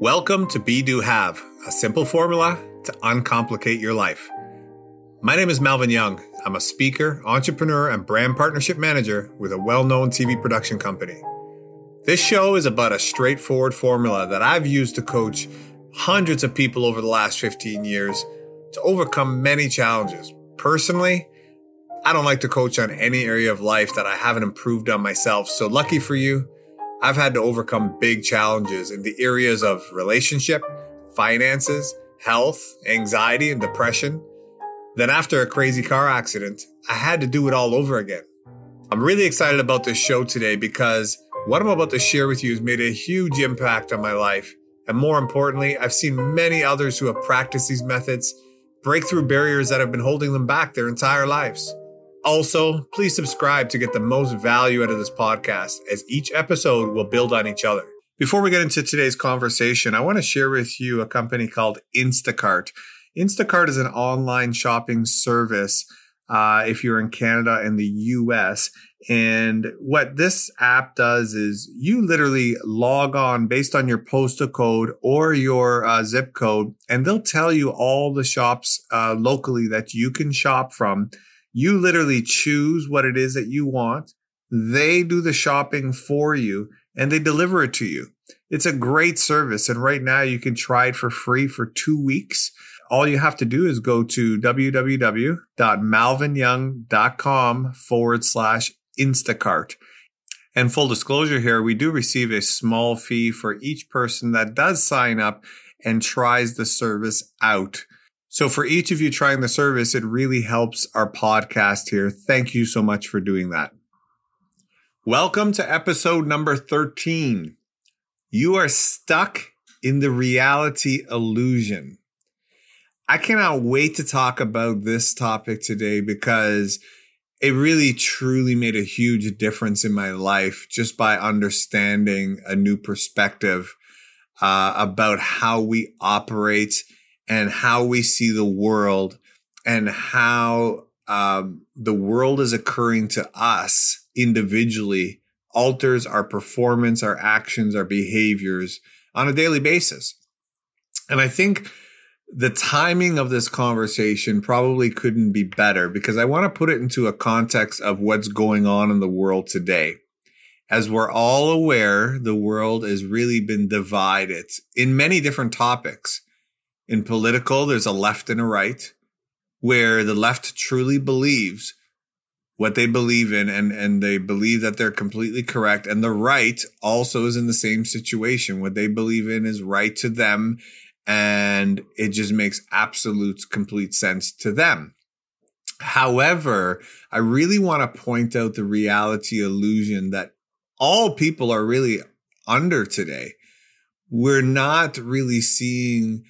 Welcome to Be Do Have, a simple formula to uncomplicate your life. My name is Melvin Young. I'm a speaker, entrepreneur, and brand partnership manager with a well known TV production company. This show is about a straightforward formula that I've used to coach hundreds of people over the last 15 years to overcome many challenges. Personally, I don't like to coach on any area of life that I haven't improved on myself. So lucky for you, I've had to overcome big challenges in the areas of relationship, finances, health, anxiety, and depression. Then, after a crazy car accident, I had to do it all over again. I'm really excited about this show today because what I'm about to share with you has made a huge impact on my life. And more importantly, I've seen many others who have practiced these methods break through barriers that have been holding them back their entire lives. Also, please subscribe to get the most value out of this podcast as each episode will build on each other. Before we get into today's conversation, I want to share with you a company called Instacart. Instacart is an online shopping service uh, if you're in Canada and the US. And what this app does is you literally log on based on your postal code or your uh, zip code, and they'll tell you all the shops uh, locally that you can shop from you literally choose what it is that you want. They do the shopping for you and they deliver it to you. It's a great service. And right now you can try it for free for two weeks. All you have to do is go to www.melvinyoung.com forward slash Instacart. And full disclosure here, we do receive a small fee for each person that does sign up and tries the service out. So for each of you trying the service, it really helps our podcast here. Thank you so much for doing that. Welcome to episode number 13. You are stuck in the reality illusion. I cannot wait to talk about this topic today because it really truly made a huge difference in my life just by understanding a new perspective uh, about how we operate and how we see the world and how um, the world is occurring to us individually alters our performance, our actions, our behaviors on a daily basis. And I think the timing of this conversation probably couldn't be better because I want to put it into a context of what's going on in the world today. As we're all aware, the world has really been divided in many different topics. In political, there's a left and a right, where the left truly believes what they believe in and, and they believe that they're completely correct. And the right also is in the same situation. What they believe in is right to them. And it just makes absolute complete sense to them. However, I really want to point out the reality illusion that all people are really under today. We're not really seeing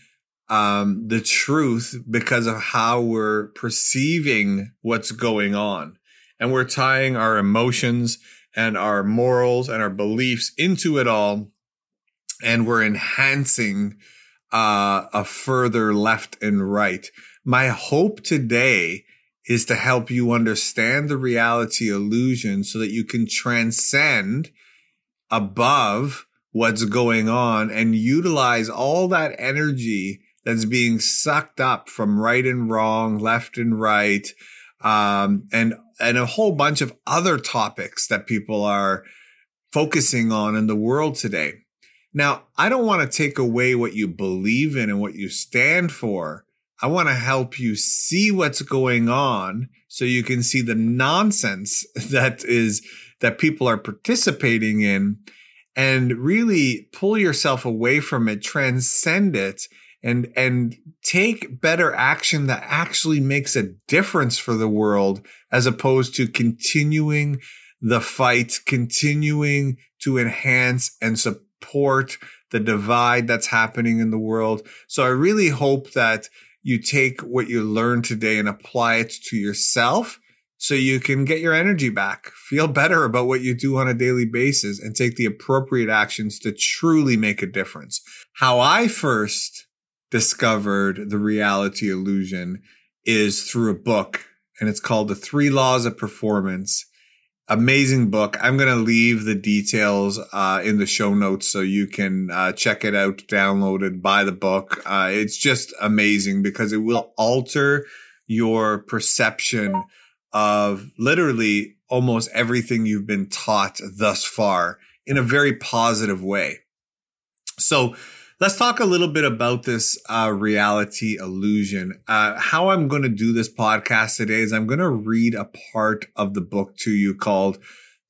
um, the truth because of how we're perceiving what's going on. And we're tying our emotions and our morals and our beliefs into it all. And we're enhancing uh, a further left and right. My hope today is to help you understand the reality illusion so that you can transcend above what's going on and utilize all that energy that's being sucked up from right and wrong, left and right, um, and and a whole bunch of other topics that people are focusing on in the world today. Now, I don't want to take away what you believe in and what you stand for. I want to help you see what's going on so you can see the nonsense that is that people are participating in and really pull yourself away from it, transcend it and and take better action that actually makes a difference for the world as opposed to continuing the fight continuing to enhance and support the divide that's happening in the world so i really hope that you take what you learned today and apply it to yourself so you can get your energy back, feel better about what you do on a daily basis, and take the appropriate actions to truly make a difference. How I first discovered the reality illusion is through a book and it's called The Three Laws of Performance. amazing book. I'm going to leave the details uh, in the show notes so you can uh, check it out, download it, buy the book. Uh, it's just amazing because it will alter your perception of literally almost everything you've been taught thus far in a very positive way. So, Let's talk a little bit about this uh, reality illusion. Uh, how I'm going to do this podcast today is I'm going to read a part of the book to you called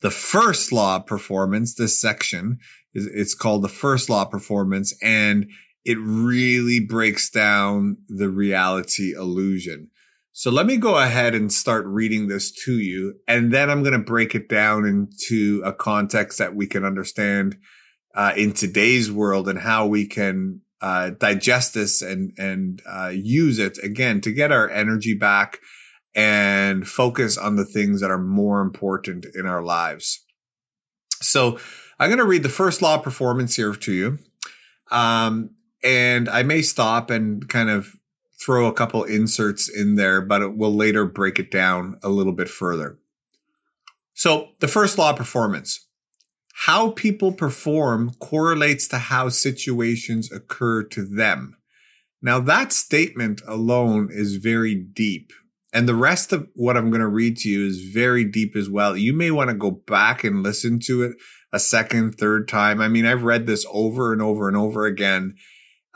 The First Law of Performance. This section is it's called The First Law of Performance, and it really breaks down the reality illusion. So let me go ahead and start reading this to you, and then I'm going to break it down into a context that we can understand uh, in today's world and how we can uh, digest this and and uh, use it again to get our energy back and focus on the things that are more important in our lives. So I'm going to read the first law of performance here to you, um, and I may stop and kind of throw a couple inserts in there, but it will later break it down a little bit further. So the first law of performance how people perform correlates to how situations occur to them. Now that statement alone is very deep. And the rest of what I'm going to read to you is very deep as well. You may want to go back and listen to it a second, third time. I mean, I've read this over and over and over again,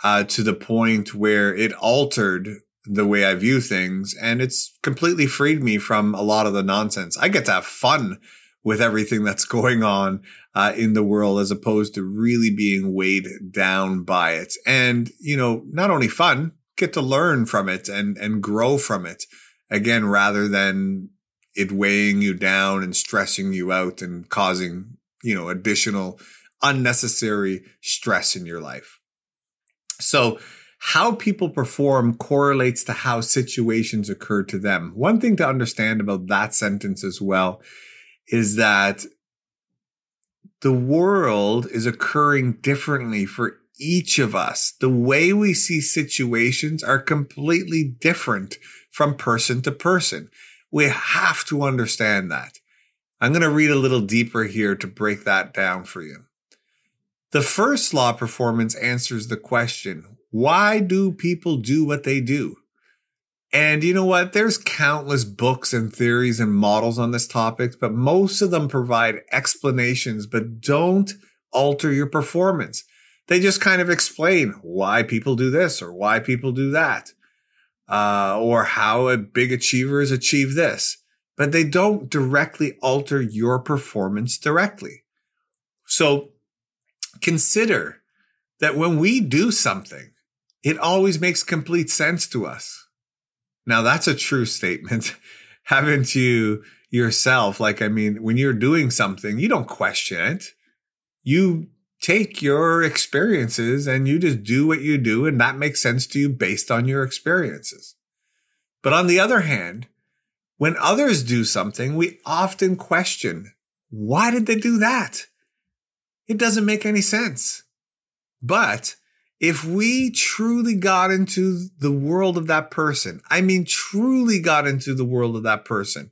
uh, to the point where it altered the way I view things and it's completely freed me from a lot of the nonsense. I get to have fun with everything that's going on uh, in the world as opposed to really being weighed down by it. And, you know, not only fun, get to learn from it and, and grow from it again, rather than it weighing you down and stressing you out and causing, you know, additional unnecessary stress in your life. So, how people perform correlates to how situations occur to them. One thing to understand about that sentence as well is that the world is occurring differently for each of us. The way we see situations are completely different from person to person. We have to understand that. I'm going to read a little deeper here to break that down for you. The first law performance answers the question, why do people do what they do? And you know what? There's countless books and theories and models on this topic, but most of them provide explanations, but don't alter your performance. They just kind of explain why people do this or why people do that, uh, or how a big achievers achieve this, but they don't directly alter your performance directly. So consider that when we do something, it always makes complete sense to us now that's a true statement. Haven't you yourself, like, I mean, when you're doing something, you don't question it. You take your experiences and you just do what you do. And that makes sense to you based on your experiences. But on the other hand, when others do something, we often question, why did they do that? It doesn't make any sense. But if we truly got into the world of that person, I mean, truly got into the world of that person,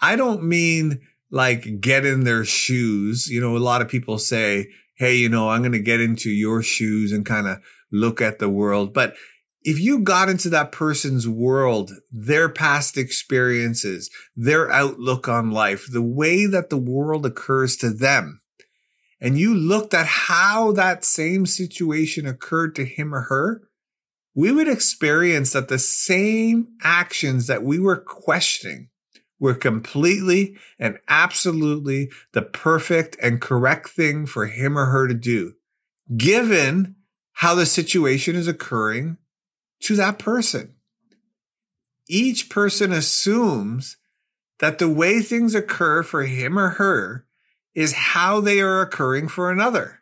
I don't mean like get in their shoes. You know, a lot of people say, Hey, you know, I'm going to get into your shoes and kind of look at the world. But if you got into that person's world, their past experiences, their outlook on life, the way that the world occurs to them, and you looked at how that same situation occurred to him or her, we would experience that the same actions that we were questioning were completely and absolutely the perfect and correct thing for him or her to do, given how the situation is occurring to that person. Each person assumes that the way things occur for him or her is how they are occurring for another.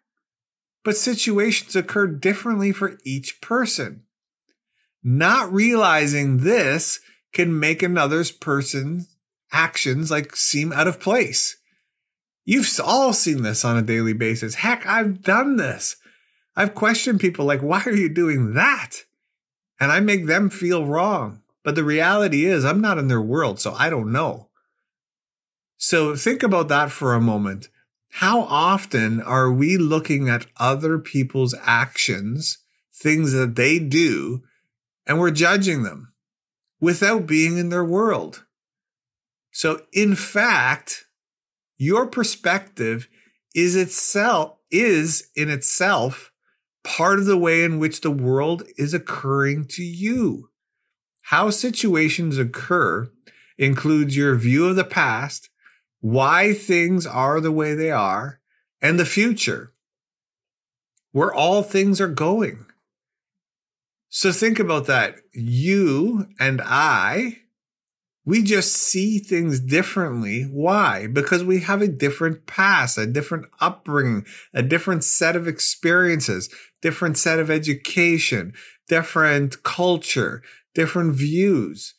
But situations occur differently for each person. Not realizing this can make another's person's actions like seem out of place. You've all seen this on a daily basis. Heck, I've done this. I've questioned people like, why are you doing that? And I make them feel wrong. But the reality is, I'm not in their world, so I don't know. So think about that for a moment. How often are we looking at other people's actions, things that they do, and we're judging them without being in their world? So in fact, your perspective is itself, is in itself part of the way in which the world is occurring to you. How situations occur includes your view of the past, why things are the way they are, and the future, where all things are going. So think about that. You and I we just see things differently. Why? Because we have a different past, a different upbringing, a different set of experiences, different set of education, different culture, different views.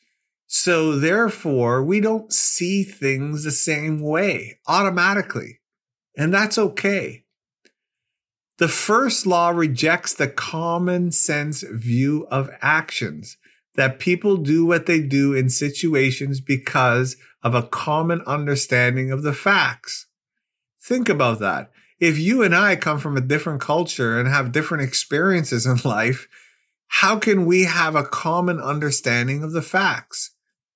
So therefore, we don't see things the same way automatically. And that's okay. The first law rejects the common sense view of actions that people do what they do in situations because of a common understanding of the facts. Think about that. If you and I come from a different culture and have different experiences in life, how can we have a common understanding of the facts?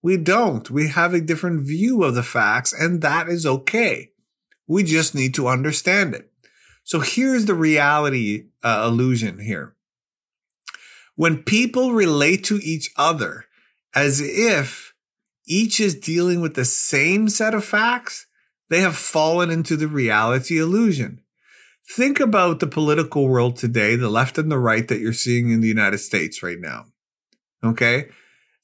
We don't. We have a different view of the facts, and that is okay. We just need to understand it. So here's the reality uh, illusion here. When people relate to each other as if each is dealing with the same set of facts, they have fallen into the reality illusion. Think about the political world today, the left and the right that you're seeing in the United States right now. Okay.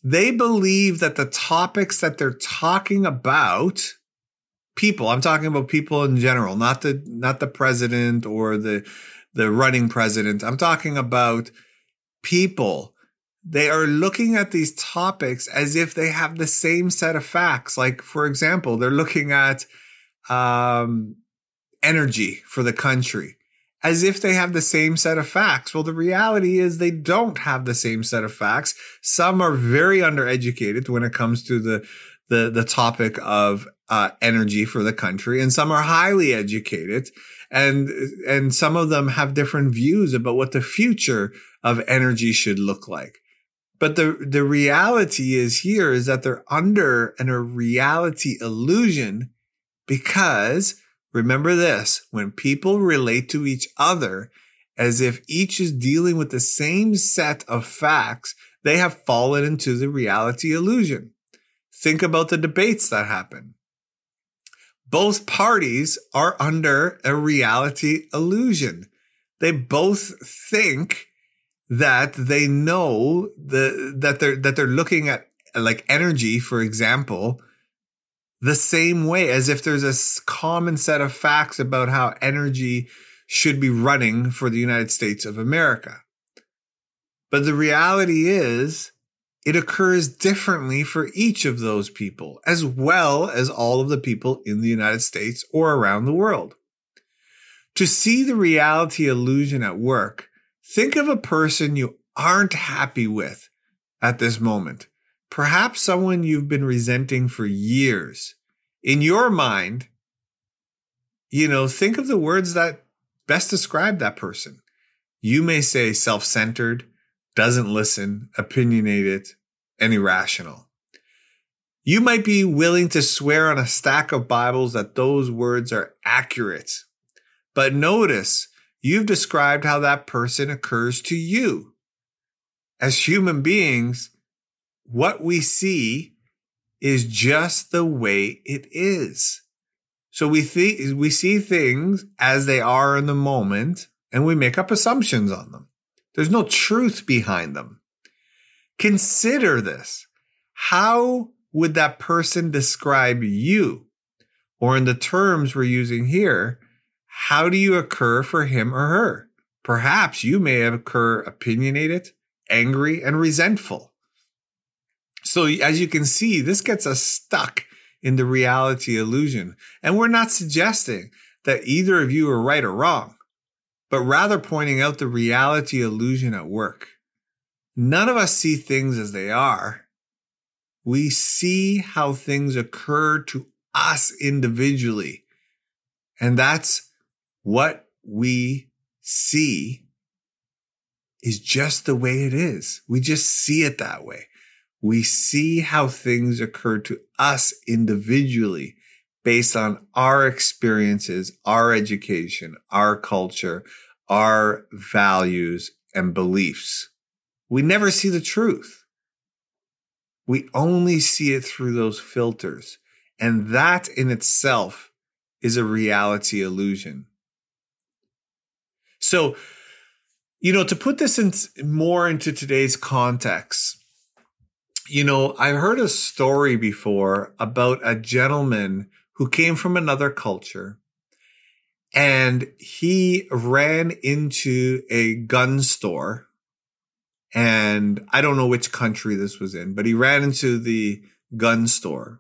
They believe that the topics that they're talking about, people, I'm talking about people in general, not the, not the president or the, the running president. I'm talking about people. They are looking at these topics as if they have the same set of facts. Like, for example, they're looking at um, energy for the country as if they have the same set of facts. Well, the reality is they don't have the same set of facts. Some are very undereducated when it comes to the the the topic of uh, energy for the country, and some are highly educated, and and some of them have different views about what the future of energy should look like. But the, the reality is here is that they're under an, a reality illusion because remember this, when people relate to each other as if each is dealing with the same set of facts, they have fallen into the reality illusion. Think about the debates that happen. Both parties are under a reality illusion. They both think that they know the that they're that they're looking at like energy, for example, the same way as if there's a common set of facts about how energy should be running for the United States of America. But the reality is it occurs differently for each of those people, as well as all of the people in the United States or around the world. To see the reality illusion at work, Think of a person you aren't happy with at this moment. Perhaps someone you've been resenting for years. In your mind, you know, think of the words that best describe that person. You may say self centered, doesn't listen, opinionated, and irrational. You might be willing to swear on a stack of Bibles that those words are accurate. But notice You've described how that person occurs to you. As human beings, what we see is just the way it is. So we think we see things as they are in the moment and we make up assumptions on them. There's no truth behind them. Consider this. How would that person describe you? Or in the terms we're using here, how do you occur for him or her? Perhaps you may occur opinionated, angry, and resentful. So, as you can see, this gets us stuck in the reality illusion. And we're not suggesting that either of you are right or wrong, but rather pointing out the reality illusion at work. None of us see things as they are. We see how things occur to us individually. And that's what we see is just the way it is. We just see it that way. We see how things occur to us individually based on our experiences, our education, our culture, our values and beliefs. We never see the truth. We only see it through those filters. And that in itself is a reality illusion. So, you know, to put this in more into today's context, you know, I heard a story before about a gentleman who came from another culture and he ran into a gun store and I don't know which country this was in, but he ran into the gun store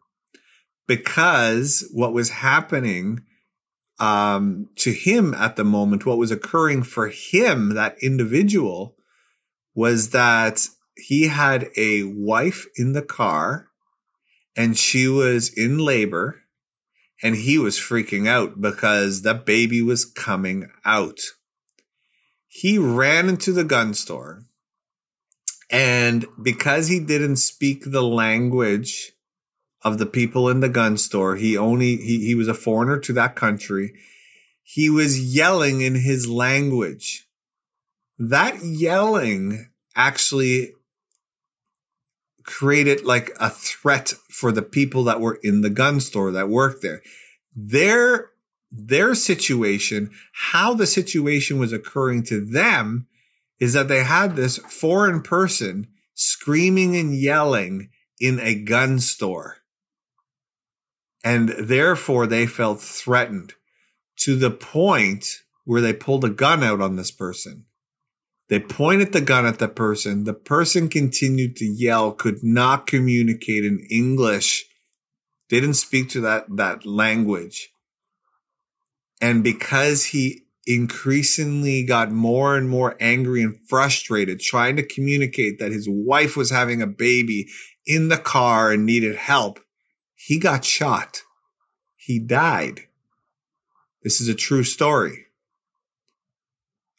because what was happening um, to him at the moment, what was occurring for him, that individual, was that he had a wife in the car and she was in labor and he was freaking out because the baby was coming out. He ran into the gun store and because he didn't speak the language of the people in the gun store, he only, he, he was a foreigner to that country. He was yelling in his language. That yelling actually created like a threat for the people that were in the gun store that worked there. Their, their situation, how the situation was occurring to them is that they had this foreign person screaming and yelling in a gun store. And therefore they felt threatened to the point where they pulled a gun out on this person. They pointed the gun at the person. The person continued to yell, could not communicate in English. Didn't speak to that, that language. And because he increasingly got more and more angry and frustrated, trying to communicate that his wife was having a baby in the car and needed help, he got shot. He died. This is a true story.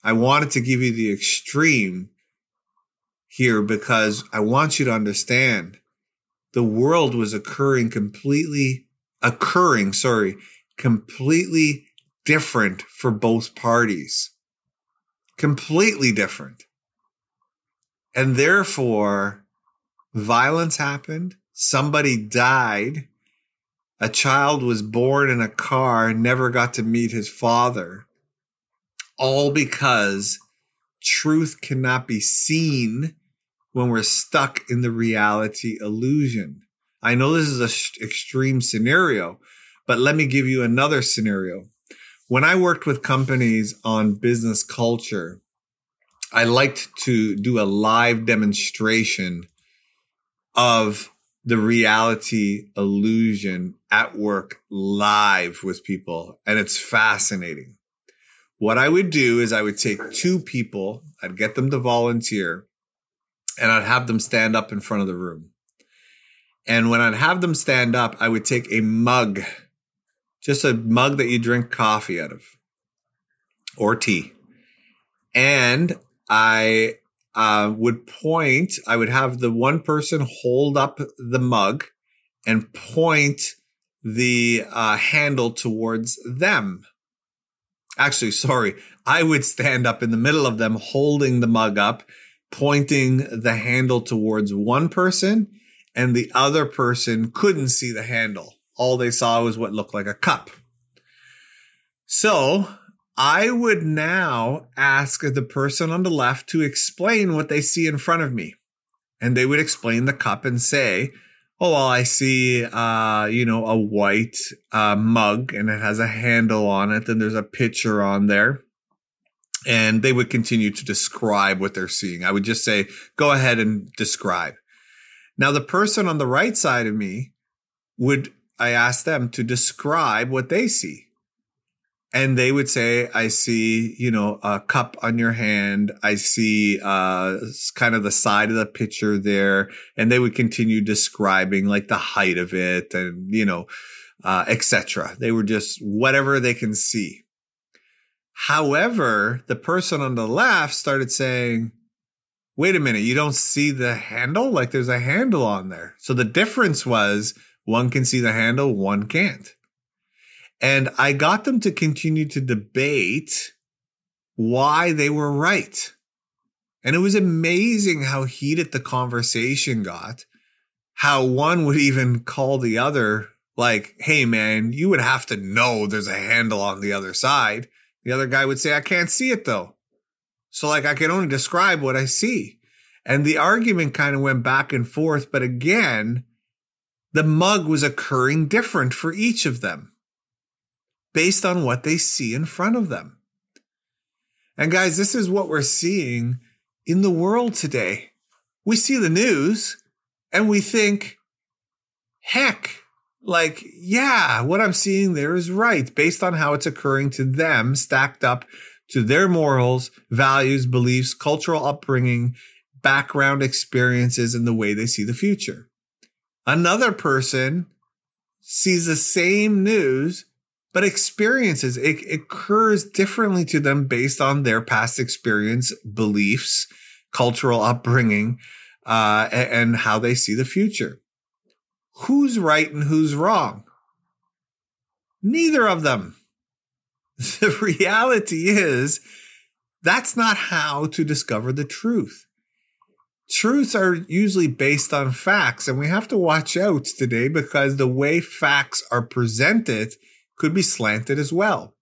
I wanted to give you the extreme here because I want you to understand the world was occurring completely, occurring, sorry, completely different for both parties. Completely different. And therefore, violence happened. Somebody died. A child was born in a car and never got to meet his father all because truth cannot be seen when we're stuck in the reality illusion. I know this is an sh- extreme scenario, but let me give you another scenario. When I worked with companies on business culture, I liked to do a live demonstration of the reality illusion at work live with people. And it's fascinating. What I would do is I would take two people, I'd get them to volunteer, and I'd have them stand up in front of the room. And when I'd have them stand up, I would take a mug, just a mug that you drink coffee out of or tea. And I uh, would point, I would have the one person hold up the mug and point the uh, handle towards them actually, sorry, I would stand up in the middle of them holding the mug up, pointing the handle towards one person, and the other person couldn't see the handle. All they saw was what looked like a cup. So I would now ask the person on the left to explain what they see in front of me. And they would explain the cup and say, oh, well, I see, uh, you know, a white uh, mug and it has a handle on it, and there's a picture on there. And they would continue to describe what they're seeing. I would just say, go ahead and describe. Now, the person on the right side of me would, I ask them to describe what they see and they would say, I see, you know, a cup on your hand. I see, uh, kind of the side of the picture there. And they would continue describing like the height of it and, you know, uh, etc. They were just whatever they can see. However, the person on the left started saying, wait a minute, you don't see the handle? Like there's a handle on there. So the difference was one can see the handle, one can't. And I got them to continue to debate why they were right. And it was amazing how heated the conversation got. How one would even call the other, like, hey man, you would have to know there's a handle on the other side. The other guy would say, I can't see it though. So like I can only describe what I see. And the argument kind of went back and forth. But again, the mug was occurring different for each of them based on what they see in front of them. And guys, this is what we're seeing in the world today. We see the news and we think, heck, like, yeah, what I'm seeing there is right based on how it's occurring to them, stacked up to their morals, values, beliefs, cultural upbringing, background experiences, and the way they see the future. Another person sees the same news, but experiences it, it occurs differently to them based on their past experience, beliefs, cultural upbringing, uh, and, and how they see the future. Who's right and who's wrong? Neither of them. The reality is that's not how to discover the truth. Truths are usually based on facts, and we have to watch out today because the way facts are presented could be slanted as well.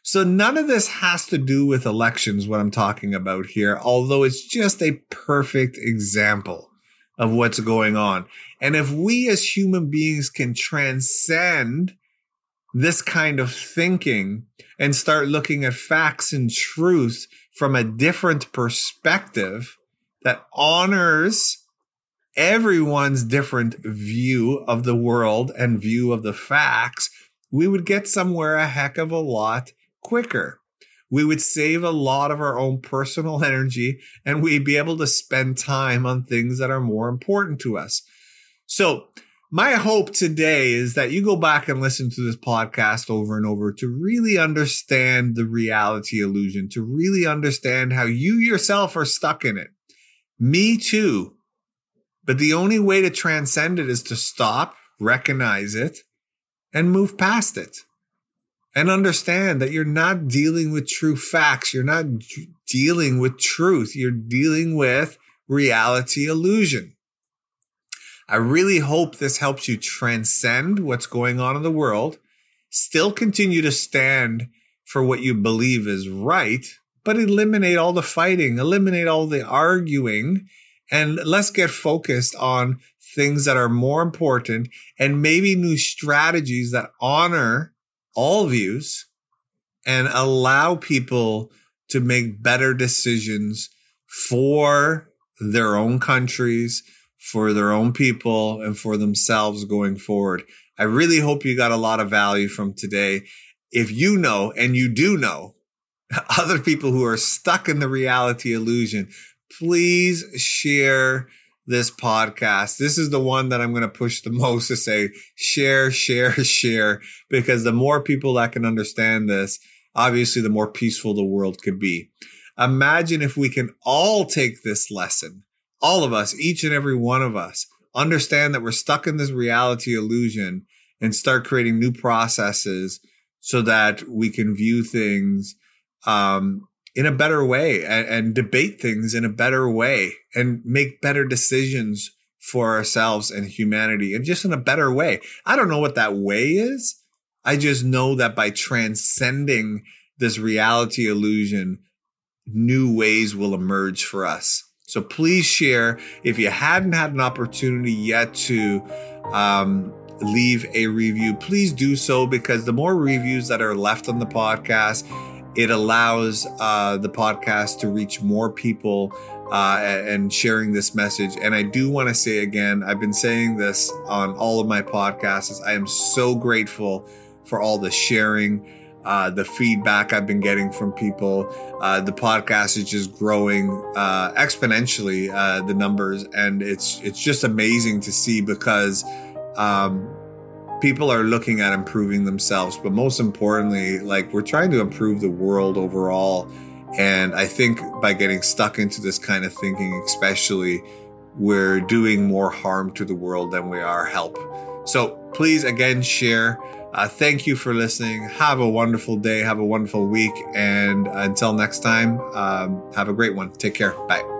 So none of this has to do with elections, what I'm talking about here, although it's just a perfect example of what's going on. And if we as human beings can transcend this kind of thinking and start looking at facts and truth from a different perspective that honors everyone's different view of the world and view of the facts, we would get somewhere a heck of a lot quicker. We would save a lot of our own personal energy and we'd be able to spend time on things that are more important to us. So my hope today is that you go back and listen to this podcast over and over to really understand the reality illusion, to really understand how you yourself are stuck in it. Me too. But the only way to transcend it is to stop, recognize it, and move past it. And understand that you're not dealing with true facts. You're not dealing with truth. You're dealing with reality illusion. I really hope this helps you transcend what's going on in the world, still continue to stand for what you believe is right, but eliminate all the fighting, eliminate all the arguing, and let's get focused on things that are more important and maybe new strategies that honor all views and allow people to make better decisions for their own countries, for their own people and for themselves going forward. I really hope you got a lot of value from today. If you know, and you do know, other people who are stuck in the reality illusion, please share this podcast. This is the one that I'm going to push the most to say share, share, share, because the more people that can understand this, obviously the more peaceful the world could be. Imagine if we can all take this lesson all of us, each and every one of us, understand that we're stuck in this reality illusion and start creating new processes so that we can view things um, in a better way and, and debate things in a better way and make better decisions for ourselves and humanity and just in a better way. I don't know what that way is. I just know that by transcending this reality illusion, new ways will emerge for us. So please share. If you hadn't had an opportunity yet to um, leave a review, please do so because the more reviews that are left on the podcast, it allows uh, the podcast to reach more people uh, and sharing this message. And I do want to say again, I've been saying this on all of my podcasts. I am so grateful for all the sharing uh, the feedback I've been getting from people. Uh, the podcast is just growing uh, exponentially, uh, the numbers, and it's it's just amazing to see because um, people are looking at improving themselves, but most importantly, like we're trying to improve the world overall. And I think by getting stuck into this kind of thinking, especially, we're doing more harm to the world than we are help. So please, again, share. Uh, thank you for listening. Have a wonderful day. Have a wonderful week. And until next time, um, have a great one. Take care. Bye.